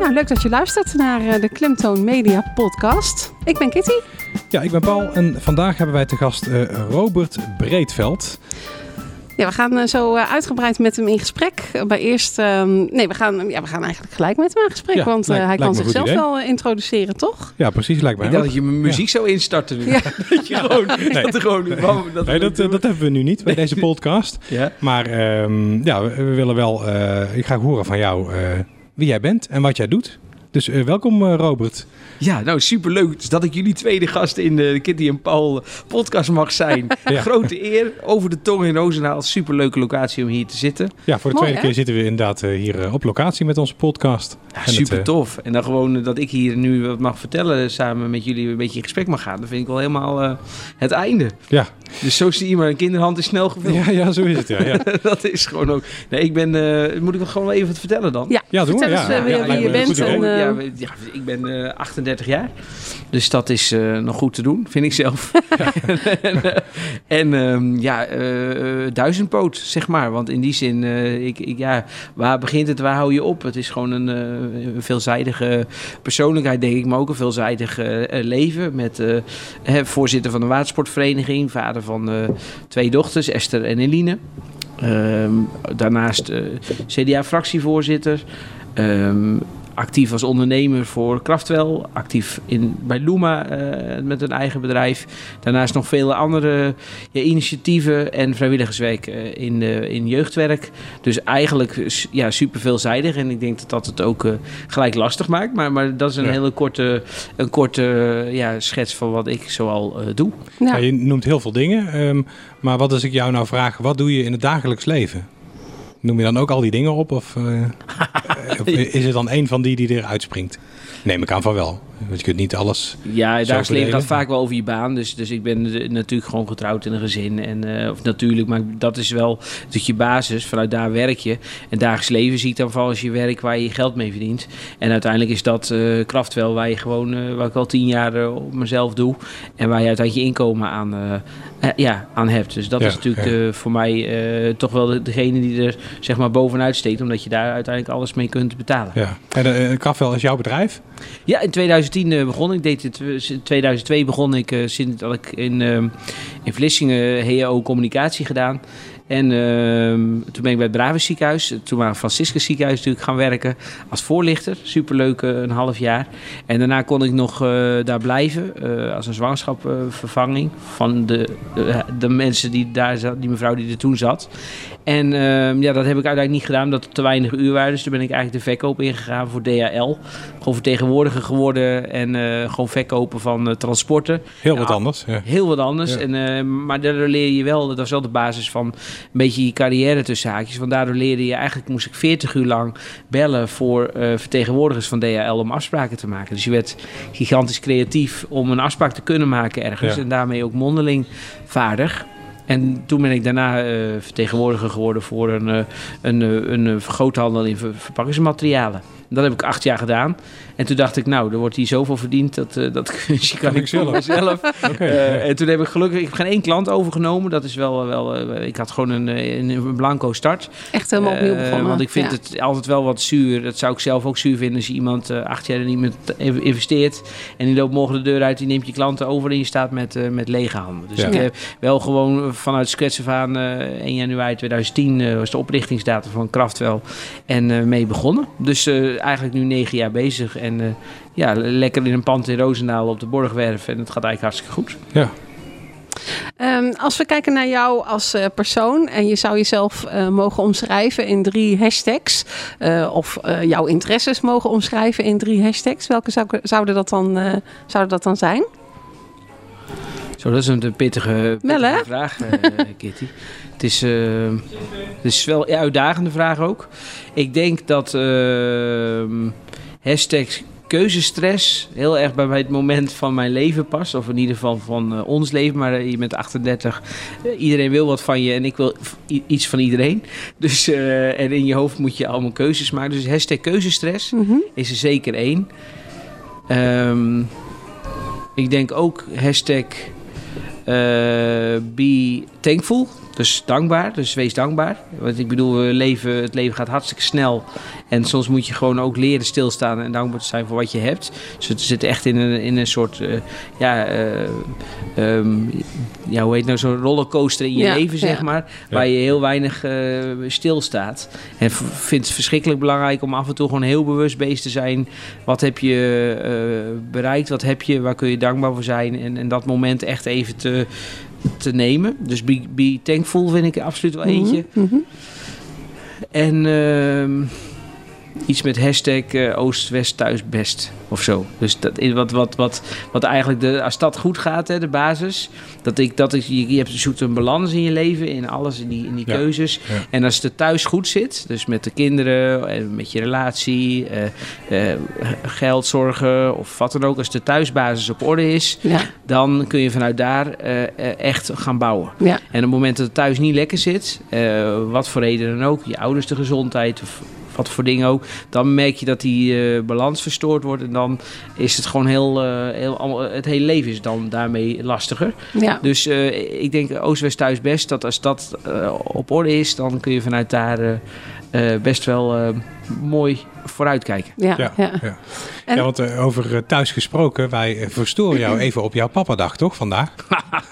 Nou, leuk dat je luistert naar eh, de Klimtoon Media podcast. Ik ben Kitty. Ja, ik ben Paul en vandaag hebben wij te gast uh, Robert Breedveld. Ja, we gaan uh, zo uitgebreid met hem in gesprek. Maar eerst, ehm, nee, we gaan, ja, we gaan eigenlijk gelijk met hem in gesprek. Ja, want lijkt, hij kan zichzelf wel introduceren, toch? Ja, precies, lijkt mij. Ik dacht dat je mijn muziek ja. zou instarten nu. Ja. dat je gewoon, nee. dat gewoon, dat, nee, dat, dat, hebben we nu niet bij deze podcast. ja. Maar um, ja, we, we, willen wel, ik ga horen van jou wie jij bent en wat jij doet. Dus uh, welkom uh, Robert. Ja, nou superleuk dat ik jullie tweede gast in de Kitty en Paul podcast mag zijn. ja. Grote eer, over de tong in Roosendaal. Superleuke locatie om hier te zitten. Ja, voor de Mooi, tweede hè? keer zitten we inderdaad uh, hier op locatie met onze podcast. Ja, super het, tof. En dan gewoon dat ik hier nu wat mag vertellen, samen met jullie een beetje in gesprek mag gaan. Dat vind ik wel helemaal het einde. Ja. Dus zo zie je maar, een kinderhand is snel gevuld. Ja, ja zo is het. Ja, ja. dat is gewoon ook... Nee, ik ben... moet ik het gewoon even wat vertellen dan? Ja, ja doe maar. Ja. Eens, wie, wie je bent. En, ja, ja, ik ben uh, 38 jaar. Dus dat is uh, nog goed te doen, vind ik zelf. en um, ja, uh, duizendpoot, zeg maar. Want in die zin, ik, ik, ja, waar begint het, waar hou je op? Het is gewoon een, een veelzijdige persoonlijkheid, denk ik. Maar ook een veelzijdig leven. Met voorzitter van de watersportvereniging. Vader van twee dochters, Esther en Eline. Um, daarnaast CDA-fractievoorzitter. Um, actief als ondernemer voor Kraftwel, actief in, bij Luma uh, met een eigen bedrijf. Daarnaast nog vele andere ja, initiatieven en vrijwilligerswerk uh, in, uh, in jeugdwerk. Dus eigenlijk ja, super veelzijdig en ik denk dat dat het ook gelijk lastig maakt. Maar, maar dat is een ja. hele korte, een korte ja, schets van wat ik zoal doe. Ja. je noemt heel veel dingen, um, maar wat als ik jou nou vraag, wat doe je in het dagelijks leven? Noem je dan ook al die dingen op? Of, uh, of is het dan één van die die eruit springt? Neem ik aan van wel. Want je kunt niet alles. Ja, het dagelijks leven gaat vaak wel over je baan. Dus, dus ik ben natuurlijk gewoon getrouwd in een gezin. En, uh, of natuurlijk, maar dat is wel dat je basis. Vanuit daar werk je. En dagelijks leven zie ik dan vooral als je werk waar je, je geld mee verdient. En uiteindelijk is dat uh, Kraftwel waar je gewoon, uh, waar ik al tien jaar op mezelf doe. En waar je uiteindelijk je inkomen aan, ja, aan hebt. Dus dat ja, is natuurlijk ja. voor mij toch wel de, degene die er zeg maar bovenuit steekt. Omdat je daar uiteindelijk alles mee kunt betalen. Ja. En Kraftwel is jouw bedrijf? Ja, in 2010 begon ik. Deed het, in 2002 begon ik, uh, sinds dat ik in, uh, in Vlissingen HEO communicatie gedaan. En uh, toen ben ik bij het Braves ziekenhuis, toen maar Franciscus ziekenhuis natuurlijk gaan werken als voorlichter. Superleuk, een half jaar. En daarna kon ik nog daar blijven als een zwangerschapvervanging van de, de, mensen die daar zat, die mevrouw die er toen zat. En ja, dat heb ik uiteindelijk niet gedaan omdat er te weinig uur waren. Dus toen ben ik eigenlijk de verkoop ingegaan voor DHL. Gewoon vertegenwoordiger geworden en gewoon verkopen van transporten. Heel wat ja, anders. Ja. Heel wat anders. Ja. En, maar daardoor leer je wel, dat was wel de basis van een beetje je carrière tussen haakjes. Want daardoor leerde je eigenlijk, moest ik 40 uur lang bellen voor vertegenwoordigers van DHL om afspraken te maken. Dus je werd gigantisch creatief om een afspraak te kunnen maken ergens. Ja. En daarmee ook mondeling vaardig. En toen ben ik daarna uh, vertegenwoordiger geworden voor een, uh, een, een, een groothandel in ver verpakkingsmaterialen. Dat heb ik acht jaar gedaan. En toen dacht ik, nou, er wordt hier zoveel verdiend, dat, uh, dat kunstje kan, kan ik zelf. mezelf. okay, uh, ja. En toen heb ik gelukkig, ik heb geen één klant overgenomen. Dat is wel, wel uh, ik had gewoon een, een, een blanco start. Echt helemaal opnieuw begonnen. Want ik vind ja. het altijd wel wat zuur. Dat zou ik zelf ook zuur vinden als je iemand acht jaar er niet meer investeert. En die loopt morgen de deur uit, die neemt je klanten over en je staat met, met lege handen. Dus ja. ik heb wel gewoon vanuit scratch aan 1 januari 2010 was de oprichtingsdatum van Kraftwel. En mee begonnen. Dus eigenlijk nu negen jaar bezig. En uh, ja, lekker in een pand in Roosendaal op de Borgwerf. En het gaat eigenlijk hartstikke goed. Ja. Um, als we kijken naar jou als uh, persoon en je zou jezelf uh, mogen omschrijven in drie hashtags, uh, of jouw interesses mogen omschrijven in drie hashtags, welke zou, zouden, dat dan, zouden dat dan zijn? Zo, dat is een pittige, pittige vraag, Kitty. Het is, uh, het is wel een uitdagende vraag ook. Ik denk dat uh, hashtag keuzestress heel erg bij het moment van mijn leven past. Of in ieder geval van uh, ons leven. Maar je bent 38. iedereen wil wat van je en ik wil iets van iedereen. Dus, en in je hoofd moet je allemaal keuzes maken. Dus hashtag keuzestress mm -hmm. is er zeker één. Um, ik denk ook hashtag be thankful. Dus dankbaar, dus wees dankbaar. Want ik bedoel, we leven, het leven gaat hartstikke snel. En soms moet je gewoon ook leren stilstaan en dankbaar te zijn voor wat je hebt. Dus het zit echt in een, in een soort, eh, ja, eh, ehm, ja, hoe heet nou, zo'n rollercoaster in je Ja, leven, zeg ja. maar. Waar je heel weinig eh, stilstaat. En v- vind het verschrikkelijk belangrijk om af en toe gewoon heel bewust bezig te zijn. Wat heb je eh, bereikt? Wat heb je? Waar kun je dankbaar voor zijn? En, en dat moment echt even te, te nemen. Dus be, be thankful vind ik er absoluut wel eentje. Mhm, mhm. En ehm, iets met hashtag eh, Oost-West thuis best of zo. Dus dat, is wat, wat, wat, wat eigenlijk, de, als dat goed gaat, hè, de basis. Dat ik, dat ik, je, je hebt, zoekt een balans in je leven, in alles, in die, in die Ja. keuzes. Ja. En als het thuis goed zit, dus met de kinderen, en met je relatie, eh, eh, geld zorgen of wat dan ook. Als de thuisbasis op orde is, Ja, dan kun je vanuit daar echt gaan bouwen. ja, En op het moment dat het thuis niet lekker zit, eh, wat voor reden dan ook, je ouders de gezondheid of wat voor dingen ook, dan merk je dat die eh, balans verstoord wordt en dan is het gewoon heel, eh, heel het hele leven is dan daarmee lastiger. ja. Dus eh, ik denk Oost-West thuis best, dat als dat op orde is, dan kun je vanuit daar best wel mooi vooruitkijken. Ja, Ja, ja. ja. En- Ja, want eh, over eh, thuis gesproken, wij eh, verstoren jou even op jouw papadag, toch, vandaag?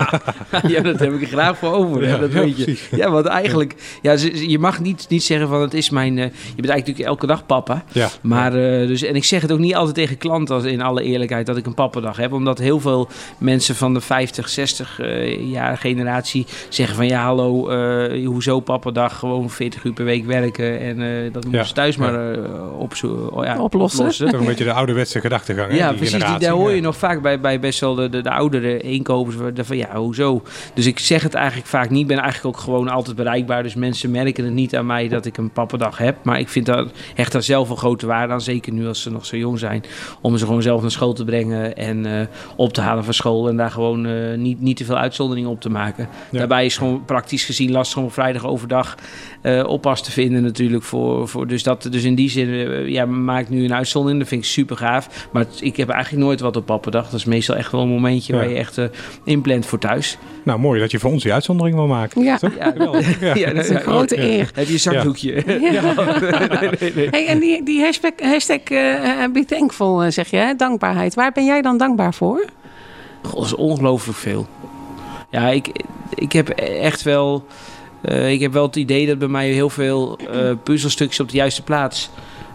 ja, dat heb ik er graag voor over. hè, dat ja, weet je. Ja, want eigenlijk, ja, je mag niet, niet zeggen van het is mijn. eh, je bent eigenlijk natuurlijk elke dag papa. Ja. Maar, eh, dus, en ik zeg het ook niet altijd tegen klanten, als in alle eerlijkheid, dat ik een pappadag heb. Omdat heel veel mensen van de 50, 60 eh, jaar generatie zeggen van ja, hallo, eh, hoezo pappadag? Gewoon 40 uur per week werken en eh, dat moeten Ja, ze thuis ja. Maar eh, oh, ja, Oplossen. Toch een beetje de ouderwetse gedachtegang, hè? ja, die precies. Die, daar hoor je Ja. nog vaak bij, bij best wel de, de, de oudere inkopers. Van ja, hoezo? Dus ik zeg het eigenlijk vaak niet. Ik ben eigenlijk ook gewoon altijd bereikbaar. Dus mensen merken het niet aan mij dat ik een pappendag heb. Maar ik vind dat echt daar zelf een grote waarde aan. Zeker nu als ze nog zo jong zijn. Om ze gewoon zelf naar school te brengen en eh, op te halen van school. En daar gewoon eh, niet, niet te veel uitzonderingen op te maken. Ja. Daarbij is gewoon praktisch gezien lastig om op vrijdag overdag eh, oppas te vinden natuurlijk. Voor, voor, dus, dat, dus in die zin eh, ja, maak ik nu een uitzondering. Dat vind ik super gaaf. Maar ik heb eigenlijk nooit wat op pappendag. Dat is meestal echt wel een momentje Ja. waar je echt eh inplant voor thuis. Nou, mooi dat je voor ons die uitzondering wil maken. Ja. Toch? Ja. Ja. Ja, Dat is een grote ja. eer. Heb je een zakdoekje? Ja. nee, nee, nee. Hey, en die, die hashtag, hashtag eh, be thankful, zeg je, hè? dankbaarheid. Waar ben jij dan dankbaar voor? God, dat is ongelooflijk veel. Ja, ik, ik heb echt wel... eh, ik heb wel het idee dat bij mij heel veel eh, puzzelstukjes op de juiste plaats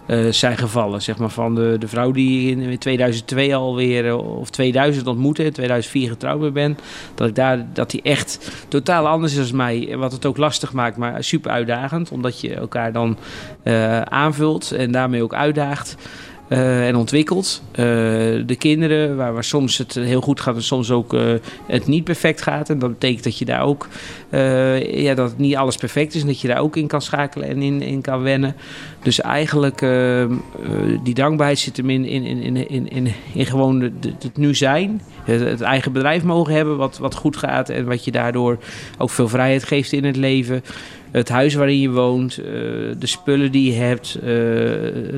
eh, zijn gevallen. Zeg maar van de, de vrouw die in, in 2002 alweer, of 2000 ontmoette, in 2004 getrouwd ben. Dat ik daar, dat die echt totaal anders is dan mij. Wat het ook lastig maakt, maar super uitdagend. Omdat je elkaar dan aanvult en daarmee ook uitdaagt. Eh, en ontwikkelt. Eh, de kinderen, waar, waar soms het heel goed gaat en soms ook eh, het niet perfect gaat. En dat betekent dat je daar ook, ja, dat niet alles perfect is. En dat je daar ook in kan schakelen en in, in kan wennen. Dus eigenlijk, die dankbaarheid zit hem in, in, in, in, in, in, gewoon het nu zijn. Het, het eigen bedrijf mogen hebben wat, wat goed gaat. En wat je daardoor ook veel vrijheid geeft in het leven. Het huis waarin je woont, eh, de spullen die je hebt, eh,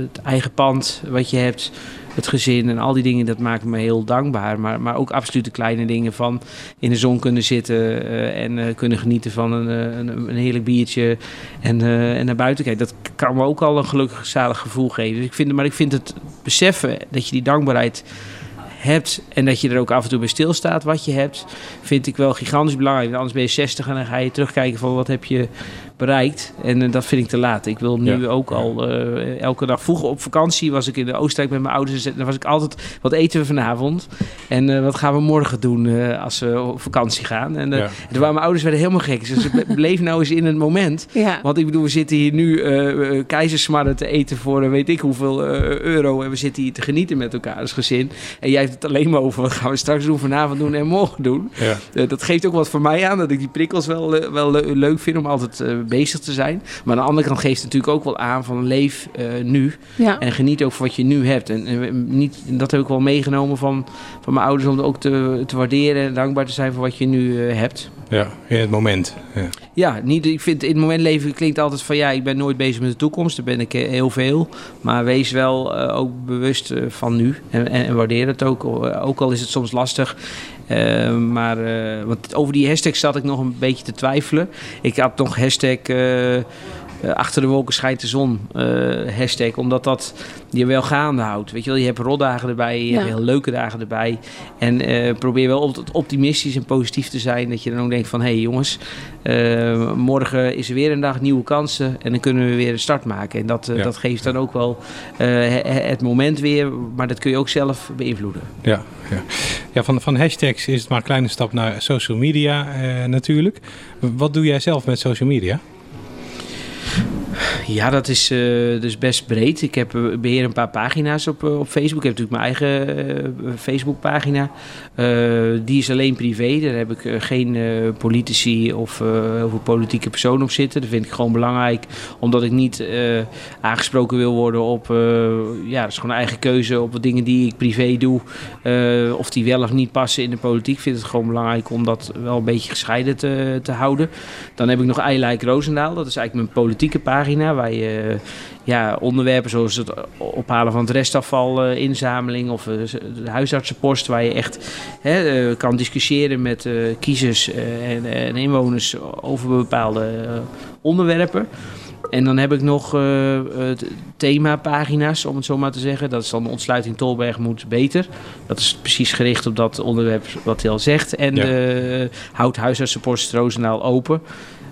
het eigen pand wat je hebt, het gezin en al die dingen, dat maakt me heel dankbaar. Maar, maar ook absoluut de kleine dingen van in de zon kunnen zitten eh, en kunnen genieten van een, een, een heerlijk biertje en, en naar buiten kijken. Dat kan me ook al een gelukkig zalig gevoel geven. Dus ik vind, maar ik vind het beseffen dat je die dankbaarheid hebt en dat je er ook af en toe bij stilstaat wat je hebt, vind ik wel gigantisch belangrijk. Anders ben je 60 en dan ga je terugkijken van wat heb je bereikt. En eh, dat vind ik te laat. Ik wil nu Ja. ook al eh, elke dag. Vroeger op vakantie was ik in de Oostenrijk met mijn ouders. En dan was ik altijd, wat eten we vanavond? En eh, wat gaan we morgen doen eh, als we op vakantie gaan? En eh, Ja. toen waren mijn ouders werden helemaal gek. Dus ze bleef nou eens in het moment. Ja. Want ik bedoel, we zitten hier nu keizersmarren te eten voor weet ik hoeveel euro. En we zitten hier te genieten met elkaar als gezin. En jij hebt het alleen maar over wat gaan we straks doen, vanavond doen en morgen doen. Ja. Dat geeft ook wat voor mij aan, dat ik die prikkels wel, wel le- leuk vind om altijd eh, bezig te zijn. Maar aan de andere kant geeft het natuurlijk ook wel aan van leef eh, nu. Ja. En geniet ook van wat je nu hebt. En, en niet, en dat heb ik wel meegenomen van, van mijn ouders om ook te, te waarderen en dankbaar te zijn voor wat je nu eh, hebt. ja, in het moment. Ja. Ja, niet, ik vind in het moment leven klinkt altijd van ja, ik ben nooit bezig met de toekomst. Daar ben ik eh, heel veel. Maar wees wel eh, ook bewust van nu. En, en, en waardeer het ook. Ook al is het soms lastig. Eh, maar eh, want over die hashtag zat ik nog een beetje te twijfelen. Ik had nog hashtag eh, achter de wolken schijnt de zon eh, hashtag. Omdat dat je wel gaande houdt. Weet je wel, je hebt rotdagen erbij, je Ja. hebt heel leuke dagen erbij. En eh, probeer wel op- optimistisch en positief te zijn. Dat je dan ook denkt van, hé hey jongens, eh, morgen is er weer een dag, nieuwe kansen. En dan kunnen we weer een start maken. En dat, Ja. dat geeft dan ook wel eh, he- het moment weer. Maar dat kun je ook zelf beïnvloeden. Ja, ja. ja van, van hashtags is het maar een kleine stap naar social media eh, natuurlijk. Wat doe jij zelf met social media? Ja, dat is eh, dus best breed. Ik heb, eh, beheer een paar pagina's op, eh, op Facebook. Ik heb natuurlijk mijn eigen Facebookpagina. Die is alleen privé. Daar heb ik geen politici of veel politieke personen op zitten. Dat vind ik gewoon belangrijk. Omdat ik niet aangesproken wil worden op... ja, dat is gewoon eigen keuze op wat dingen die ik privé doe. of die wel of niet passen in de politiek. Ik vind het gewoon belangrijk om dat wel een beetje gescheiden te, te houden. Dan heb ik nog Eilijk Roosendaal. Dat is eigenlijk mijn politieke pagina. Waar je ja, onderwerpen zoals het ophalen van het restafval, eh, inzameling of eh, de huisartsenpost. Waar je echt hè, eh, kan discussiëren met kiezers en, en inwoners over bepaalde onderwerpen. En dan heb ik nog het themapagina's, om het zo maar te zeggen. Dat is dan de ontsluiting Tolberg moet beter. Dat is precies gericht op dat onderwerp wat hij al zegt. En Ja. de houdt huisartsenpost Roosendaal open.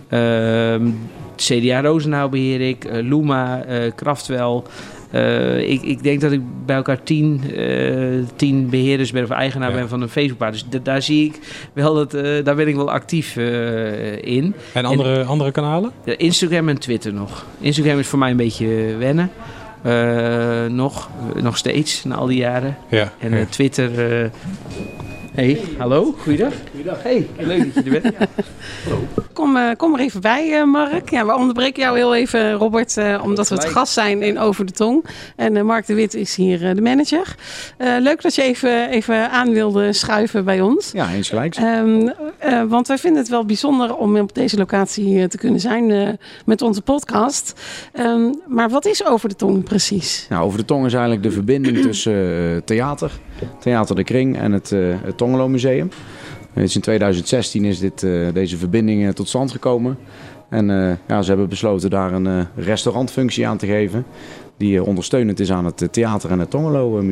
Ehm, CDA Roosendaal beheer ik, eh, Luma, eh Kraftwel. Eh, ik, ik denk dat ik bij elkaar tien, eh, tien beheerders ben of eigenaar Ja. ben van een Facebookpagina. Dus daar zie ik wel dat, daar ben ik wel actief in. En andere, andere kanalen? Instagram en Twitter nog. Instagram is voor mij een beetje wennen. Nog, nog steeds, na al die jaren. Ja. En ja. Twitter... Hey, hallo, goeiedag. Goeiedag. Hey, leuk dat je er bent. Kom, eh, kom er even bij, eh, Mark. Ja, we onderbreken jou heel even, Robert, eh, omdat we Gelijk. gast zijn in Over de Tong. En Mark de Wit is hier de manager. Leuk dat je even, even aan wilde schuiven bij ons. Ja, eens gelijk. Ehm, eh, want wij vinden het wel bijzonder om op deze locatie te kunnen zijn met onze podcast. Ehm, maar wat is Over de Tong precies? Nou, over de tong is eigenlijk de verbinding tussen theater, Theater de Kring en het, eh het Tongelo Museum. Is in 2016 is dit, eh, deze verbinding eh, tot stand gekomen. En ja, ze hebben besloten daar een restaurantfunctie aan te geven. Die ondersteunend is aan het theater en het Tongelo eh,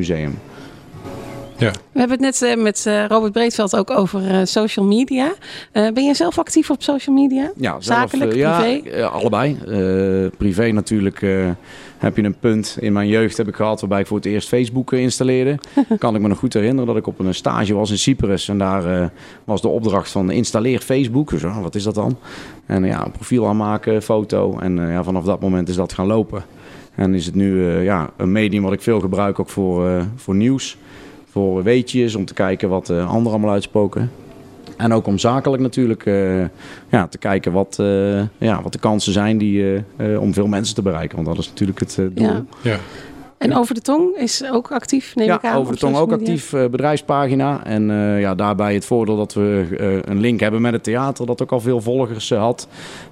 We hebben het net eh, met eh, Robert Breedveld ook over eh, social media. Eh, ben je zelf actief op social media? Ja, zelf, Zakelijk, ja, privé? eh, allebei. Eh, privé natuurlijk eh, heb je een punt. In mijn jeugd heb ik gehad waarbij ik voor het eerst Facebook installeerde. kan ik me nog goed herinneren dat ik op een stage was in Cyprus. En daar eh, was de opdracht van installeer Facebook. Dus wat is dat dan? En ja, een profiel aanmaken, foto. En eh, ja, vanaf dat moment is dat gaan lopen. En is het nu eh, ja, een medium wat ik veel gebruik ook voor, eh, voor nieuws. Voor weetjes, om te kijken wat eh, anderen allemaal uitspoken. En ook om zakelijk natuurlijk eh, ja, te kijken wat, eh, ja, wat de kansen zijn die, eh, eh, om veel mensen te bereiken. Want dat is natuurlijk het eh, doel. Ja. Ja. En Over de Tong is ook actief, neem Ja, ik aan. over de tong ook media? actief eh, bedrijfspagina. En eh, ja, daarbij het voordeel dat we eh, een link hebben met het theater, dat ook al veel volgers eh, had.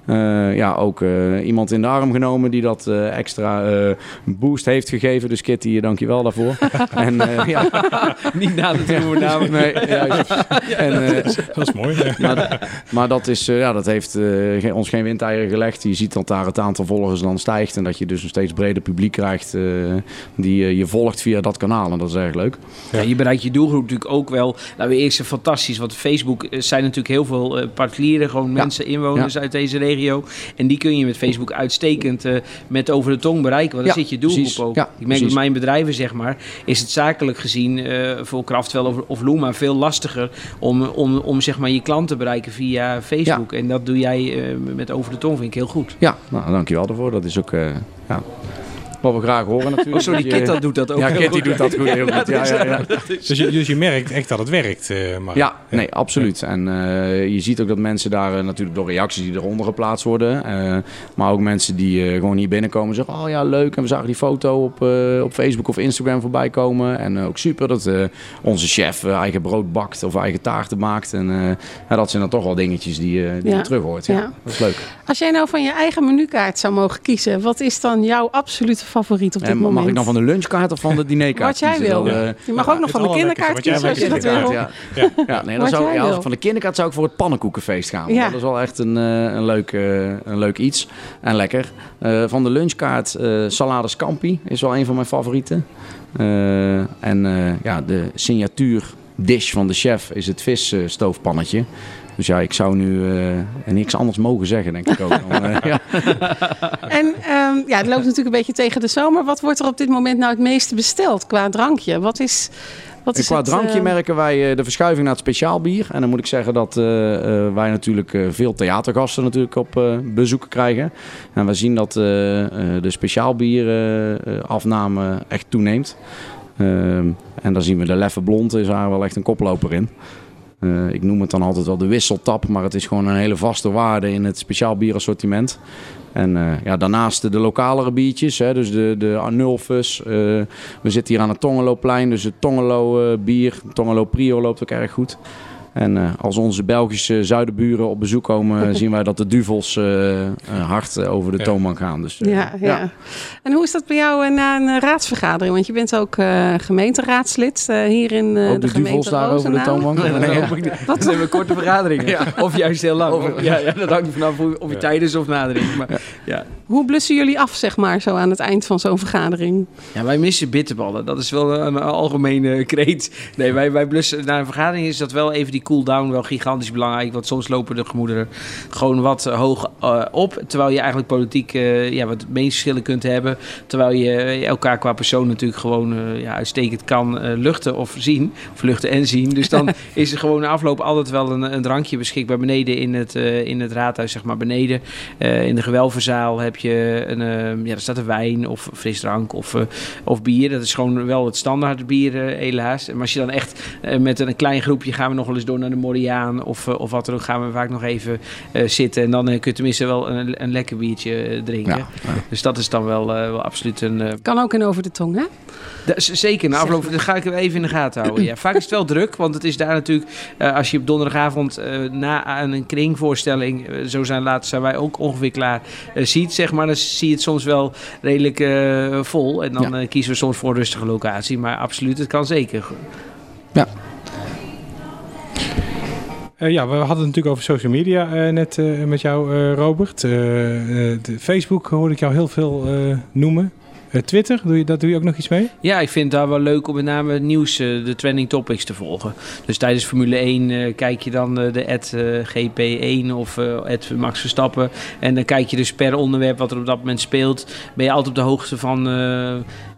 Eh, ja, ook eh, iemand in de arm genomen die dat eh, extra eh, boost heeft gegeven. Dus Kitty, dank je wel daarvoor. en, eh, ja, Niet na de noemen namen. nee, juist. En, eh, Dat is mooi. ja. maar, maar dat, is, eh, ja, dat heeft eh, ons geen windeieren gelegd. Je ziet dat daar het aantal volgers dan stijgt. En dat je dus een steeds breder publiek krijgt eh, die eh, je volgt via dat kanaal. En dat is erg leuk. Ja, je bereikt je doelgroep natuurlijk ook wel. Nou, we eerst fantastisch, want Facebook eh, zijn natuurlijk heel veel eh, particulieren, gewoon mensen, inwoners uit deze regio. En die kun je met Facebook uitstekend met over de tong bereiken, want Ja, zit je doelgroep precies. ook. Ik merk precies. met mijn bedrijven, zeg maar, is het zakelijk gezien voor Kraftwel of, of Luma veel lastiger om, om, om zeg maar, je klant te bereiken via Facebook. En dat doe jij met over de tong, vind ik heel goed. Ja, nou, dankjewel daarvoor. Dat is ook ja, wat we graag horen natuurlijk. Oh, sorry, Kit dat doet dat ook Ja, Kitty doet dat goed, heel goed. Ja, ja, ja. Dus, je, dus je merkt echt dat het werkt, eh Mark. Ja, nee, absoluut. En eh, je ziet ook dat mensen daar eh, natuurlijk door reacties die eronder geplaatst worden. eh, maar ook mensen die eh, gewoon hier binnenkomen zeggen: Oh ja, leuk. En we zagen die foto op, eh, op Facebook of Instagram voorbij komen. En ook super dat eh, onze chef eigen brood bakt of eigen taarten maakt. En eh, dat zijn dan toch wel dingetjes die, eh, die Ja. je terug hoort. Ja, Ja. Dat is leuk. Als jij nou van je eigen menukaart zou mogen kiezen, wat is dan jouw absolute favoriet op dit En moment? mag ik dan van de lunchkaart of van de dinerkaart Wat jij wil. Dan, eh, Je mag ook nog het van de kinderkaart kiezen als je dat wil. ja. Nee, dan zou, ja, van de kinderkaart zou ik voor het pannenkoekenfeest gaan. Dat is wel echt een, eh, een, leuk, eh, een leuk iets. En lekker. Van de lunchkaart, salade scampi is wel een van mijn favorieten. En ja, de signatuur dish van de chef is het visstoofpannetje. Dus ja, ik zou nu eh, niks anders mogen zeggen, denk ik ook. Dan, eh, ja. En ehm, ja, het loopt natuurlijk een beetje tegen de zomer. Wat wordt er op dit moment nou het meeste besteld qua drankje? Wat is, wat is Qua het, drankje eh, merken wij eh, de verschuiving naar het speciaal bier. En dan moet ik zeggen dat eh, eh, wij natuurlijk eh, veel theatergasten natuurlijk op eh, bezoek krijgen. En we zien dat eh, eh, de speciaal bier eh, eh, afname echt toeneemt. Ehm, en dan zien we de Leffe Blond is daar wel echt een koploper in. Eh, ik noem het dan altijd wel de wisseltap, maar het is gewoon een hele vaste waarde in het speciaal bierassortiment. En eh, ja, daarnaast de, lokalere biertjes, hè, dus de, de eh, we zitten hier aan het Tongeloplein, dus het Tongelo bier, Tongelo Prio loopt ook erg goed. En eh, als onze Belgische zuidenburen op bezoek komen, zien wij dat de duvels eh, eh, hard eh, over de Ja. toonbank gaan. Dus, eh, Ja, ja. En hoe is dat bij jou eh, na een eh, raadsvergadering? Want je bent ook eh, gemeenteraadslid eh, hier in eh, Ook de, de, duvels gemeente daar over de toonbank? Nee, Nee, dat ja. hoop ik niet. Wat? Dat zijn we korte vergaderingen. Of juist heel lang. Over- ja, ja, dat hangt er vanaf hoe- of je Ja. tijdens of nadringt. Maar, ja. Hoe blussen jullie af, zeg maar, zo aan het eind van zo'n vergadering? Ja, wij missen bitterballen. Dat is wel een, een algemene kreet. Nee, wij, wij blussen. Na een vergadering is dat wel even die cool-down wel gigantisch belangrijk. Want soms lopen de gemoederen gewoon wat eh, hoog eh, op. Terwijl je eigenlijk politiek eh, ja, wat meningsverschillen kunt hebben. Terwijl je elkaar qua persoon natuurlijk gewoon ja, uitstekend kan luchten of zien. Of luchten en zien. Dus dan is er gewoon na afloop altijd wel een, een drankje beschikbaar beneden in het, in het raadhuis, zeg maar beneden. In de gewelvenzaal heb je een, eh, ja, er staat een wijn of frisdrank of, of bier. Dat is gewoon wel het standaard bier, helaas. Maar als je dan echt met een klein groepje gaan we nog wel eens door naar de Moriaan of, eh, of wat dan ook, gaan we vaak nog even eh, zitten. En dan eh, kun je tenminste wel een, een lekker biertje drinken. Ja, ja. Dus dat is dan wel, eh, wel absoluut een, eh, Kan ook in over de tong, hè? zeker, na afloop dat ga ik hem even in de gaten houden. Ja, vaak is het wel druk, want het is daar natuurlijk... eh, als je op donderdagavond eh, na aan een kringvoorstelling... zo zijn later zijn wij ook ongeveer klaar... ziet, zeg maar, dan zie je het soms wel redelijk eh, vol. En dan Ja. eh, kiezen we soms voor een rustige locatie. Maar absoluut, het kan zeker. Eh, ja, we hadden het natuurlijk over social media eh, net eh, met jou, Robert. Facebook hoorde ik jou heel veel noemen. Eh, Twitter, doe je, dat doe je ook nog iets mee? Ja, ik vind het daar wel leuk om met name het nieuws, eh, de trending topics te volgen. Dus tijdens Formule 1 eh, kijk je dan de ad eh, GP1 of ad Max Verstappen. En dan kijk je dus per onderwerp wat er op dat moment speelt. Ben je altijd op de hoogte van,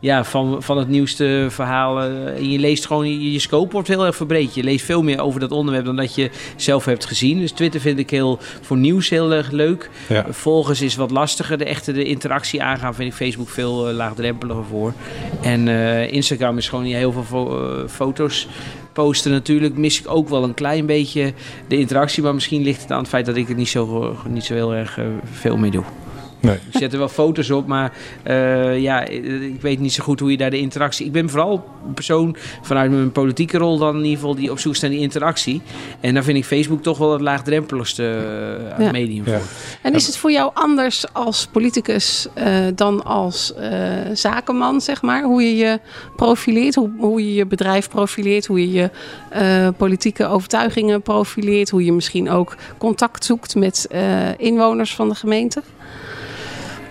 ja, van, van het nieuwste verhaal. en je leest gewoon, je, je scope wordt heel erg verbreed. Je leest veel meer over dat onderwerp dan dat je zelf hebt gezien. Dus Twitter vind ik heel, voor nieuws heel erg leuk. Ja. Volgens is wat lastiger. De echte de interactie aangaan vind ik Facebook veel laagdrempeliger voor. En eh, Instagram is gewoon heel veel eh, foto's posten natuurlijk. Mis ik ook wel een klein beetje de interactie. Maar misschien ligt het aan het feit dat ik er niet zo, niet zo heel erg eh, veel mee doe. Nee. Ik zet er wel foto's op, maar eh, ja, ik weet niet zo goed hoe je daar de interactie... Ik ben vooral een persoon vanuit mijn politieke rol dan in ieder geval die op zoek is naar die interactie. En daar vind ik Facebook toch wel het laagdrempeligste eh, Ja. medium Ja. voor. En is het voor jou anders als politicus eh, dan als eh, zakenman, zeg maar? Hoe je je profileert, hoe, hoe je je bedrijf profileert, hoe je je eh, politieke overtuigingen profileert, hoe je misschien ook contact zoekt met eh, inwoners van de gemeente?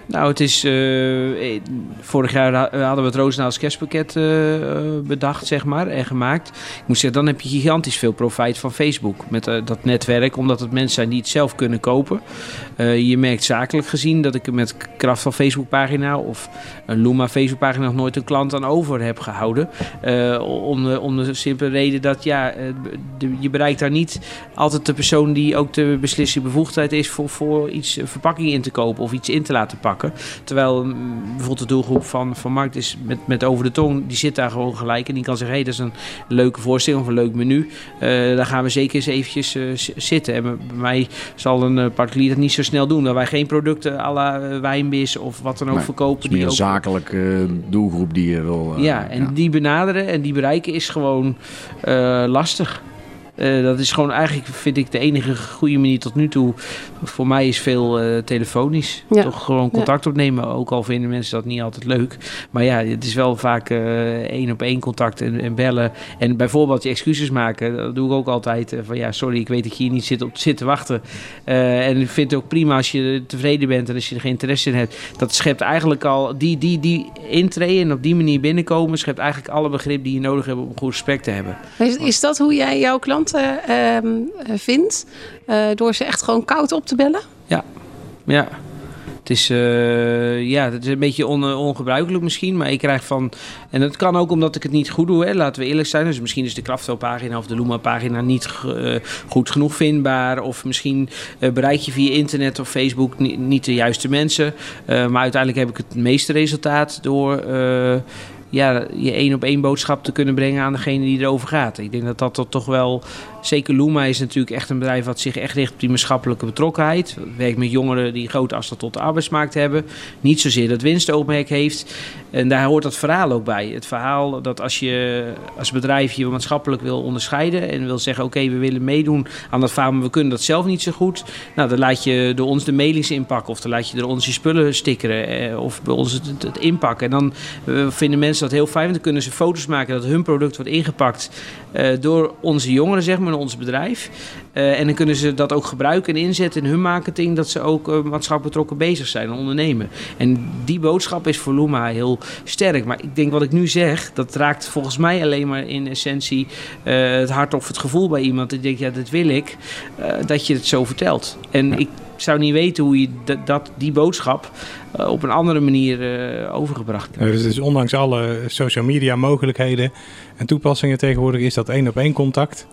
Nou, het is. eh, eh, vorig jaar ha- hadden we het Roosendaals kerstpakket eh, eh, bedacht, zeg maar, en gemaakt. Ik moet zeggen, dan heb je gigantisch veel profijt van Facebook. Met eh, dat netwerk, omdat het mensen zijn die het zelf kunnen kopen. Eh, je merkt zakelijk gezien dat ik met kracht van Facebookpagina of een Luma Facebookpagina nog nooit een klant aan over heb gehouden. Eh, om, de, om de simpele reden dat ja, eh, je bereikt daar niet altijd de persoon die ook de beslissende bevoegdheid is voor, voor iets verpakking in te kopen of iets in te laten pakken. Terwijl mm, bijvoorbeeld de doelgroep van, van Markt is met, met over de tong, die zit daar gewoon gelijk en die kan zeggen, hé, hey, dat is een leuke voorstelling of een leuk menu. Eh, daar gaan we zeker eens eventjes eh, zitten. En bij mij zal een eh, particulier dat niet zo snel doen. Dat wij geen producten à la wijnbis of wat dan ook Nee, verkopen. Het is meer die een ook zakelijke doelgroep die je wil... ja, en die benaderen en die bereiken is gewoon lastig. Eh, dat is gewoon eigenlijk, vind ik, de enige goede manier tot nu toe. Voor mij is veel eh, telefonisch. Ja. Toch gewoon contact opnemen. Ook al vinden mensen dat niet altijd leuk. Maar ja, het is wel vaak eh, één op één contact en, en bellen. En bijvoorbeeld je excuses maken. Dat doe ik ook altijd. van ja, sorry, ik weet dat je hier niet zit op zit te wachten. En ik vind het ook prima als je tevreden bent en als je er geen interesse in hebt. Dat schept eigenlijk al die, die, die intreden en op die manier binnenkomen. Schept eigenlijk alle begrip die je nodig hebt om een goed gesprek te hebben. Is, is dat hoe jij jouw klanten ehm, eh, vindt? Eh, door ze echt gewoon koud op te bellen? Ja. Het is, eh, ja, het is een beetje on- ongebruikelijk misschien, maar ik krijg van... En dat kan ook omdat ik het niet goed doe, hè, laten we eerlijk zijn. Dus misschien is de Kraftwel-pagina of de Luma-pagina niet goed genoeg vindbaar. Of misschien bereik je via internet of Facebook ni- niet de juiste mensen. Maar uiteindelijk heb ik het meeste resultaat door... ja, je één op één boodschap te kunnen brengen aan degene die erover gaat. Ik denk dat, dat toch wel... Zeker Luma is natuurlijk echt een bedrijf wat zich echt richt op die maatschappelijke betrokkenheid. Werkt met jongeren die grote afstand tot de arbeidsmarkt hebben. Niet zozeer dat winstoogmerk heeft. En daar hoort dat verhaal ook bij. Het verhaal dat als je als bedrijf je maatschappelijk wil onderscheiden en wil zeggen: oké, we willen meedoen aan dat verhaal, maar we kunnen dat zelf niet zo goed. Nou, dan laat je door ons de mailings inpakken of dan laat je door ons je spullen stickeren eh, of bij ons het, inpakken. En dan eh, vinden mensen dat heel fijn, want dan kunnen ze foto's maken dat hun product wordt ingepakt eh, door onze jongeren, zeg maar, ons bedrijf. Eh, en dan kunnen ze dat ook gebruiken en inzetten in hun marketing, dat ze ook eh, maatschappelijk betrokken bezig zijn en ondernemen. En die boodschap is voor Luma heel sterk. Maar ik denk wat ik nu zeg, dat raakt volgens mij alleen maar in essentie eh, het hart of het gevoel bij iemand. Ik denk, ja, dat wil ik, dat je het zo vertelt. En ik zou niet weten hoe je dat, die boodschap op een andere manier overgebracht dus, dus ondanks alle social media mogelijkheden en toepassingen tegenwoordig is dat één op één contact.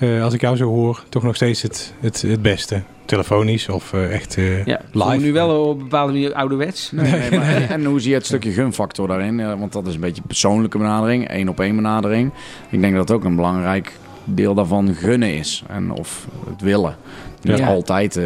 Eh, als ik jou zo hoor, toch nog steeds het, het, het beste. Telefonisch of eh, echt eh, Ja, live. nu wel op een bepaalde manier ouderwets. Nee, nee, maar, en, en hoe zie je het stukje gunfactor daarin? Ja, want dat is een beetje persoonlijke benadering, één op één benadering. Ik denk dat ook een belangrijk deel daarvan gunnen is. En of het willen. Niet Ja. altijd eh,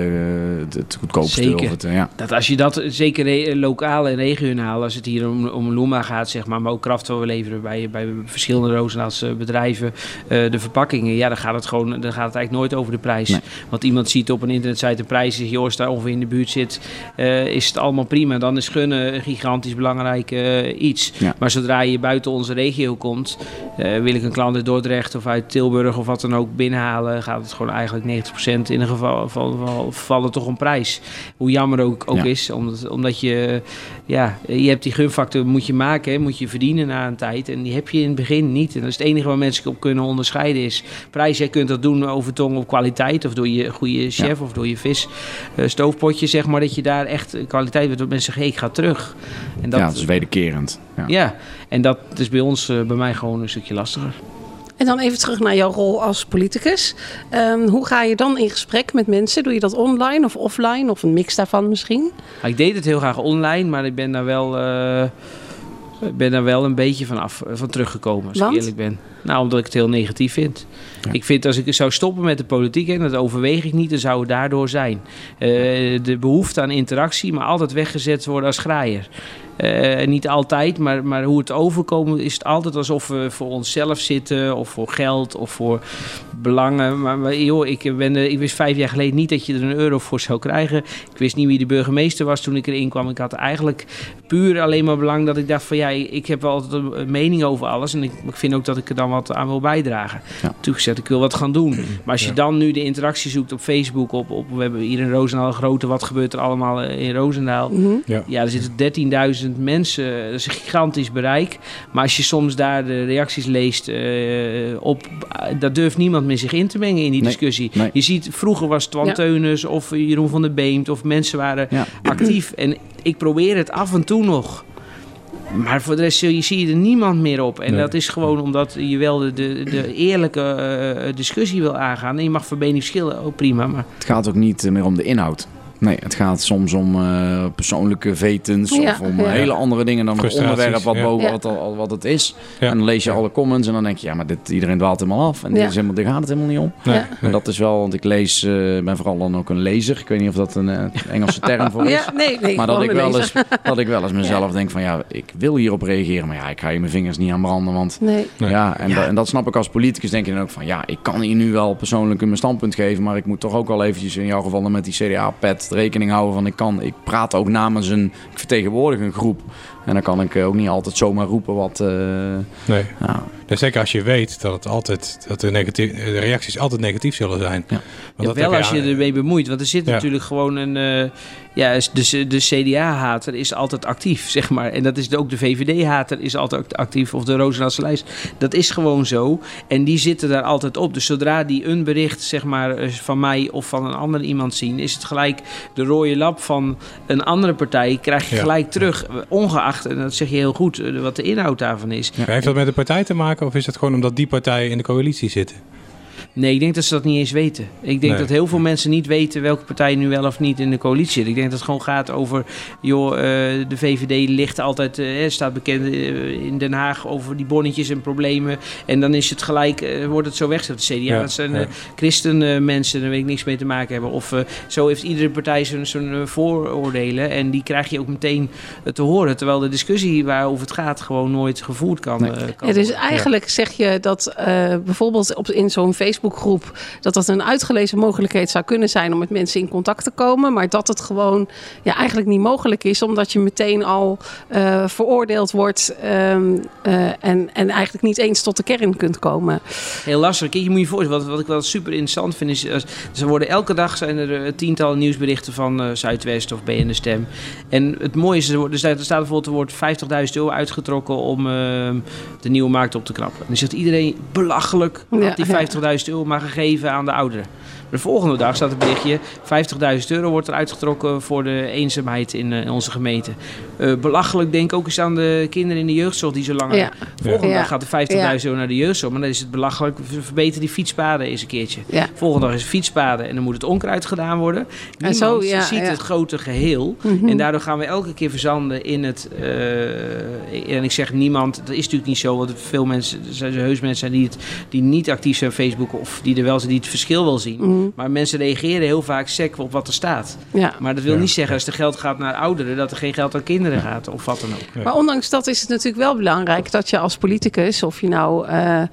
het, goedkoopste. Zeker. Of het, eh, ja. Dat als je dat, zeker re- lokaal en regionaal, als het hier om, om Luma gaat, zeg maar, maar ook Kraftwel we leveren bij, bij verschillende Roosendaaldse bedrijven, eh, de verpakkingen, ja, dan gaat het gewoon, dan gaat het eigenlijk nooit over de prijs. Nee. Want iemand ziet op een internetsite een prijs, zegt, joh, als daar ongeveer in de buurt zit, eh, is het allemaal prima. Dan is gunnen een gigantisch belangrijk eh, iets. Ja. Maar zodra je buiten onze regio komt, eh, wil ik een klant uit Dordrecht of uit Tilburg of wat dan ook binnenhalen, gaat het gewoon eigenlijk 90% in een geval vallen toch een prijs. Hoe jammer ook, ook Ja. is, omdat, omdat je, ja, je hebt die gunfactor moet je maken, hè, moet je verdienen na een tijd. En die heb je in het begin niet. En dat is het enige waar mensen op kunnen onderscheiden is prijs. Jij kunt dat doen over tong op kwaliteit of door je goede chef of door je vis eh, stoofpotje, zeg maar, dat je daar echt kwaliteit wordt. Dat mensen zeggen, hey, ik ga terug. En dat, ja, het is wederkerend. Ja. ja, en dat is bij ons, eh, bij mij gewoon een stukje lastiger. En dan even terug naar jouw rol als politicus. Ehm, hoe ga je dan in gesprek met mensen? Doe je dat online of offline of een mix daarvan misschien? Nou, ik deed het heel graag online, maar ik ben daar wel, eh, ik ben daar wel een beetje van, af, van teruggekomen, als Want? ik eerlijk ben. Nou, omdat ik het heel negatief vind. Ja. Ik vind als ik zou stoppen met de politiek, en dat overweeg ik niet, dan zou het daardoor zijn. Eh, de behoefte aan interactie, maar altijd weggezet worden als graaier. Eh, niet altijd, maar, maar hoe het overkomt is het altijd alsof we voor onszelf zitten of voor geld of voor belangen. Maar, maar joh, ik, ben, ik wist vijf jaar geleden niet dat je er een euro voor zou krijgen. Ik wist niet wie de burgemeester was toen ik erin kwam. Ik had eigenlijk puur alleen maar belang dat ik dacht van ja, ik heb wel altijd een mening over alles. En ik, ik vind ook dat ik er dan wat aan wil bijdragen. Ja. Toen gezegd, ik wil wat gaan doen. Maar als je dan nu de interactie zoekt op Facebook, op, op, we hebben hier in Roosendaal een grote, wat gebeurt er allemaal eh, in Roosendaal? Mhm. Ja, er zitten 13.000 mensen. Dat is een gigantisch bereik. Maar als je soms daar de reacties leest eh, op... Daar durft niemand meer zich in te mengen in die Nee, discussie. nee. Je ziet, vroeger was Twan Ja. Of Jeroen van der Beemt... of mensen waren Ja. actief. En ik probeer het af en toe nog... Maar voor de rest zie je, zie je er niemand meer op. En Nee. dat is gewoon omdat je wel de, de, de eerlijke eh, discussie wil aangaan. En je mag van mening verschillen, ook prima. Maar Het gaat ook niet eh, meer om de inhoud. Nee, het gaat soms om eh, persoonlijke vetens Ja, of om ja. hele andere dingen dan het onderwerp wat, ja. boven, Ja. wat, al- wat het is. Ja. En dan lees je Ja. alle comments en dan denk je, ja, maar dit, iedereen dwaalt helemaal af. En dit Ja. is helemaal, daar gaat het helemaal niet om. Nee, Ja. En dat is wel, want ik lees, eh, ben vooral dan ook een lezer. Ik weet niet of dat een eh, Engelse term voor is. Ja, nee, nee. Maar dat ik, wel een eens, dat ik wel eens mezelf denk van ja, ik wil hierop reageren. Maar ja, ik ga hier mijn vingers niet aan branden. Want Nee. Nee. ja, en, Ja. da- en dat snap ik als politicus. Denk je dan ook van ja, ik kan hier nu wel persoonlijk mijn standpunt geven. Maar ik moet toch ook wel eventjes in jouw geval dan met die CDA-pet rekening houden. Van ik kan, ik praat ook namens een, ik vertegenwoordig een groep. En dan kan ik eh, ook niet altijd zomaar roepen wat. eh, nee. ja, Dus zeker als je weet dat, het altijd, dat de, negatief, de reacties altijd negatief zullen zijn. Ja. Want Ja, dat wel als je aan- ermee bemoeit. Want er zit Ja. natuurlijk gewoon een... eh, ja, de, de CDA-hater is altijd actief, zeg maar. En dat is ook de VVD-hater is altijd actief. Of de Roosendaalse lijst. Dat is gewoon zo. En die zitten daar altijd op. Dus zodra die een bericht, zeg maar, eh, van mij of van een ander iemand zien... is het gelijk de rode lap van een andere partij. Krijg je Ja. gelijk terug. Ongeacht, en dat zeg je heel goed, eh, wat de inhoud daarvan is. Heeft dat met de partij te maken of is het gewoon omdat die partijen in de coalitie zitten? Nee, ik denk dat ze dat niet eens weten. Ik denk Nee. dat heel veel mensen niet weten welke partij nu wel of niet in de coalitie zit. Ik denk dat het gewoon gaat over, joh, eh, de VVD ligt altijd, eh, staat bekend eh, in Den Haag over die bonnetjes en problemen. En dan is het gelijk, eh, wordt het zo weggezet. De CDA, Ja, dat zijn ja. eh, christenmensen, daar weet ik niks mee te maken hebben. Of eh, zo heeft iedere partij zijn, zijn vooroordelen en die krijg je ook meteen te horen. Terwijl de discussie waarover het gaat gewoon nooit gevoerd kan, Nee. eh, kan Ja, dus worden. eigenlijk zeg je dat eh, bijvoorbeeld op, in zo'n Facebookgroep... dat dat een uitgelezen mogelijkheid zou kunnen zijn om met mensen in contact te komen. Maar dat het gewoon ja, eigenlijk niet mogelijk is... omdat je meteen al eh, veroordeeld wordt... ehm, eh, en, en eigenlijk niet eens tot de kern kunt komen. Heel lastig. Kijk, je moet je voorstellen, wat, wat ik wel super interessant vind, is... als- Ze worden elke dag zijn er eh, tientallen nieuwsberichten van eh, Zuidwest of BN De Stem. En het mooie is, er, er staat, bijvoorbeeld, er wordt 50.000 euro uitgetrokken om eh, de nieuwe markt op te knappen. En dan zegt iedereen, belachelijk, Ja, had die 50.000 euro maar gegeven aan de ouderen. De volgende dag staat een berichtje, 50.000 euro wordt er uitgetrokken voor de eenzaamheid in, eh, in onze gemeente. Eh, belachelijk, denk ook eens aan de kinderen in de jeugdzorg die zo lang Ja. Volgende Ja. dag gaat de 50.000 euro naar de jeugdzorg. Maar dan is het belachelijk. We verbeteren die fietspaden eens een keertje. Volgende dag is het fietspaden en dan moet het onkruid gedaan worden. Niemand zo, ziet het grote geheel. Mhm. En daardoor gaan we elke keer verzanden in het... eh, en ik zeg niemand, dat is natuurlijk niet zo. Want veel mensen, er zijn heus mensen die, het, die niet actief zijn op Facebook... of die er wel die het verschil wel zien. Mhm. Maar mensen reageren heel vaak sec op wat er staat. Ja. Maar dat wil Ja. niet zeggen als er geld gaat naar ouderen... dat er geen geld aan kinderen gaat of wat dan ook. Ja. Maar ondanks dat is het natuurlijk wel belangrijk dat je als politicus, of je nou eh, eh,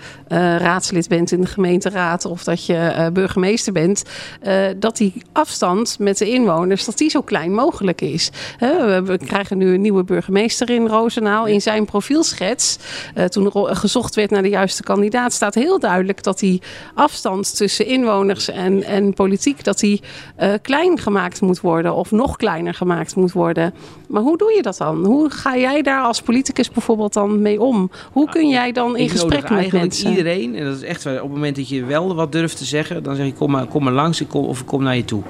raadslid bent in de gemeenteraad of dat je eh, burgemeester bent, eh, dat die afstand met de inwoners dat die zo klein mogelijk is. Hè, we, we krijgen nu een nieuwe burgemeester in Roosendaal. In zijn profielschets, eh, toen er gezocht werd naar de juiste kandidaat, staat heel duidelijk dat die afstand tussen inwoners en, en politiek dat die eh, klein gemaakt moet worden of nog kleiner gemaakt moet worden. Maar hoe doe je dat dan? Hoe ga jij daar als politicus bijvoorbeeld dan mee om? Hoe kun jij dan in ik gesprek met eigenlijk mensen? iedereen, en dat is echt op het moment dat je wel wat durft te zeggen, dan zeg je kom maar, kom maar langs ik kom, of ik kom naar je toe.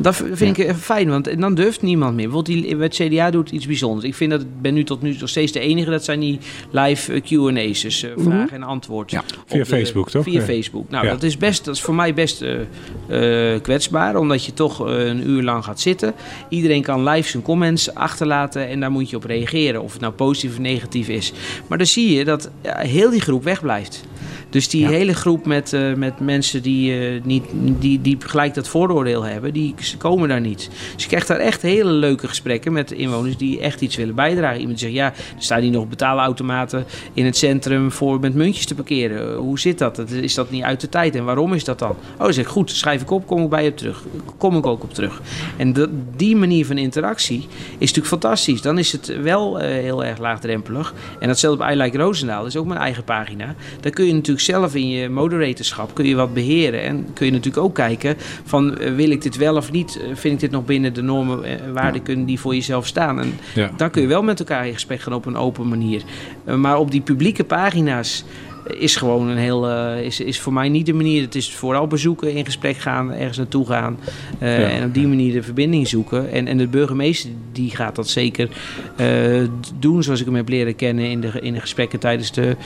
Dat vind ik fijn, want dan durft niemand meer. Bijvoorbeeld die, het CDA doet iets bijzonders. Ik vind dat ik ben nu tot nu nog steeds de enige. Dat zijn die live eh, Q&A's, dus eh, Mhm. vraag en antwoord. Ja, via de- Facebook, toch? Via Ja. Facebook. Nou, Ja. dat is best, dat is voor mij best eh, kwetsbaar, omdat je toch een uur lang gaat zitten. Iedereen kan live zijn comments achterlaten en daar moet je op reageren, of het nou positief of negatief is. Maar dan zie je dat ja, heel die groep wegblijft. Dus die Ja. hele groep met, eh, met mensen die, eh, niet, die, die gelijk dat vooroordeel hebben, die komen daar niet. Dus je krijgt daar echt hele leuke gesprekken met inwoners die echt iets willen bijdragen. Iemand zegt, ja, er staan hier nog betaalautomaten in het centrum voor met muntjes te parkeren. Eh, Hoe zit dat? Is dat niet uit de tijd? En waarom is dat dan? Oh, zeg goed, schrijf ik op, kom ik bij je terug. Kom ik ook op terug. En dat- die manier van interactie is natuurlijk fantastisch. Dan is het wel heel erg laagdrempelig. En datzelfde bij I Like Roosendaal, dat is ook mijn eigen pagina. Daar kun je natuurlijk zelf in je moderatorschap kun je wat beheren. En kun je natuurlijk ook kijken van eh, wil ik dit wel of niet? Eh, vind ik dit nog binnen de normen en waarden kunnen die voor jezelf staan? En dan kun je wel met elkaar in gesprek gaan op een open manier. Eh, maar op die publieke pagina's eh, is gewoon een heel. eh, is, is voor mij niet de manier. Het is vooral bezoeken, in gesprek gaan, ergens naartoe gaan. eh, Ja. En op die manier de verbinding zoeken. En, en de burgemeester die gaat dat zeker eh, doen zoals ik hem heb leren kennen in de, in de gesprekken tijdens de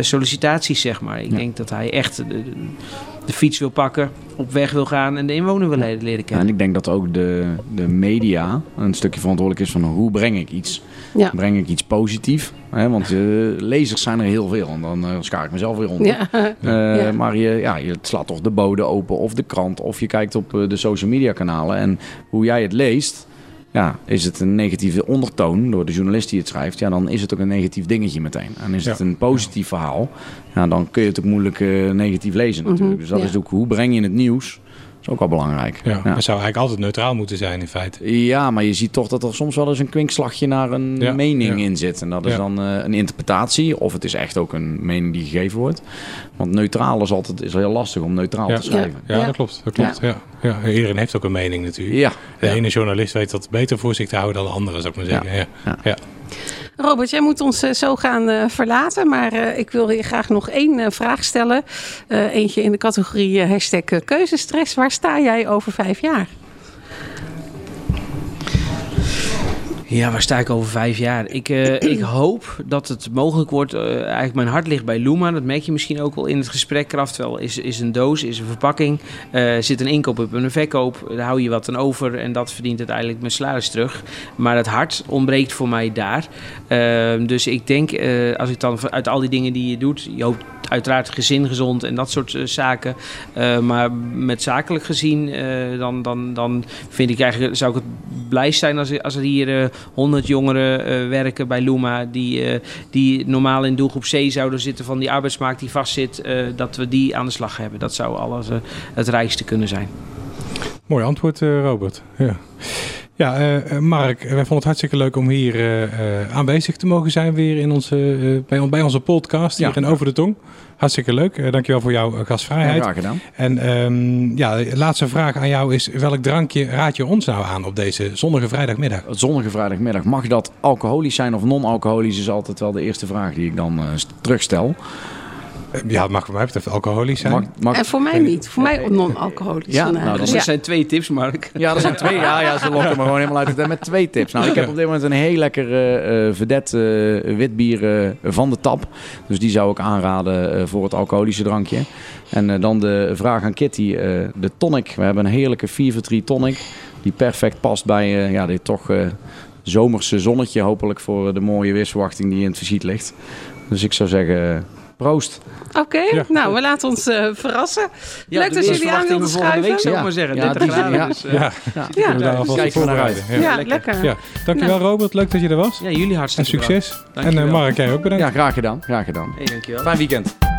sollicitaties, zeg maar. Ik Ja. denk dat hij echt. eh, de fiets wil pakken, op weg wil gaan en de inwoner wil leren, leren Ja, kennen. en ik denk dat ook de, de media een stukje verantwoordelijk is van hoe breng ik iets. Ja. Breng ik iets positief? Hè? Want eh, lezers zijn er heel veel en dan eh, schaar ik mezelf weer onder. Ja. Eh, Ja. Maar je, ja, je slaat toch de bode open of de krant of je kijkt op de social media kanalen. En hoe jij het leest, ja, is het een negatieve ondertoon door de journalist die het schrijft, ja, dan is het ook een negatief dingetje meteen. En is het een positief verhaal, ja, dan kun je het ook moeilijk eh, negatief lezen natuurlijk. Mhm, Dus dat ja. is ook hoe breng je het nieuws. Dat is ook wel belangrijk. Ja, Ja. Het zou eigenlijk altijd neutraal moeten zijn in feite. Ja, maar je ziet toch dat er soms wel eens een kwinkslagje naar een Ja, mening ja. in zit. En dat is Ja. dan eh, een interpretatie, of het is echt ook een mening die gegeven wordt. Want neutraal is altijd is heel lastig om neutraal Ja. te schrijven. Ja, Ja. dat klopt. Dat klopt. Ja. Ja. Iedereen heeft ook een mening natuurlijk. Ja, De ja. ene journalist weet dat beter voor zich te houden dan de andere, zou ik maar zeggen. Ja. Robert, jij moet ons eh, zo gaan eh, verlaten, maar eh, ik wil je graag nog één vraag stellen. Eentje in de categorie hashtag keuzestress. Waar sta jij over vijf jaar? Ja, waar sta ik over vijf jaar? Ik, eh, ik hoop dat het mogelijk wordt. eh, eigenlijk mijn hart ligt bij Luma. Dat merk je misschien ook wel in het gesprek. Kraftwel is, is een doos, is een verpakking. eh, zit een inkoop op en een verkoop. Daar hou je wat aan over en dat verdient uiteindelijk mijn salaris terug. Maar het hart ontbreekt voor mij daar. Ehm, dus ik denk, als ik dan uit al die dingen die je doet... Je hoopt uiteraard gezin gezond en dat soort eh, zaken. Eh, maar met zakelijk gezien, eh, dan, dan, dan vind ik eigenlijk, zou ik het blij zijn als, als er hier eh 100 jongeren werken bij Luma die, die normaal in doelgroep C zouden zitten van die arbeidsmarkt die vastzit, dat we die aan de slag hebben. Dat zou alles het rijkste kunnen zijn. Mooi antwoord, Robert. Ja, ja eh, eh, Mark, wij vonden het hartstikke leuk om hier eh, aanwezig te mogen zijn weer in onze, bij, bij onze podcast hier Ja. in Over de Tong. Hartstikke leuk. Dankjewel voor jouw gastvrijheid. graag gedaan. En ehm, ja, de laatste vraag aan jou is: welk drankje raad je ons nou aan op deze zonnige vrijdagmiddag? Zonnige vrijdagmiddag, mag dat alcoholisch zijn of non-alcoholisch is altijd wel de eerste vraag die ik dan st- terugstel. Ja, het mag voor mij betreft alcoholisch zijn. Mag, mag, En voor mij niet. Voor mij non-alcoholisch. Ja, nou, dat ja. zijn twee tips, Mark. Ja, er zijn twee. Ja, ja, ze lokken me gewoon helemaal uit met twee tips. Nou, ik heb op dit moment een heel lekker eh eh vedette eh, witbier eh, van de tap. Dus die zou ik aanraden eh, voor het alcoholische drankje. En eh, dan de vraag aan Kitty, eh, de tonic. We hebben een heerlijke 4 voor 3 tonic. Die perfect past bij eh, ja, dit toch eh, zomerse zonnetje. Hopelijk voor de mooie weersverwachting die in het verschiet ligt. Dus ik zou zeggen, proost. Oké, Ja. nou, we laten ons eh, verrassen. Leuk dat jullie aan wilden volgende week, schuiven. zou ik maar zeggen. Ja, 30 die- graden. ja. Dus, eh, Ja, Ja, Ja. daar uit. Ja. Ja, lekker. Ja. Dankjewel Robert, leuk dat je er was. ja, jullie En hartstikke succes. En Dankjewel. eh, Mark, jij ook bedankt. Ja, graag gedaan. Graag gedaan. Hey, dankjewel. Fijn weekend.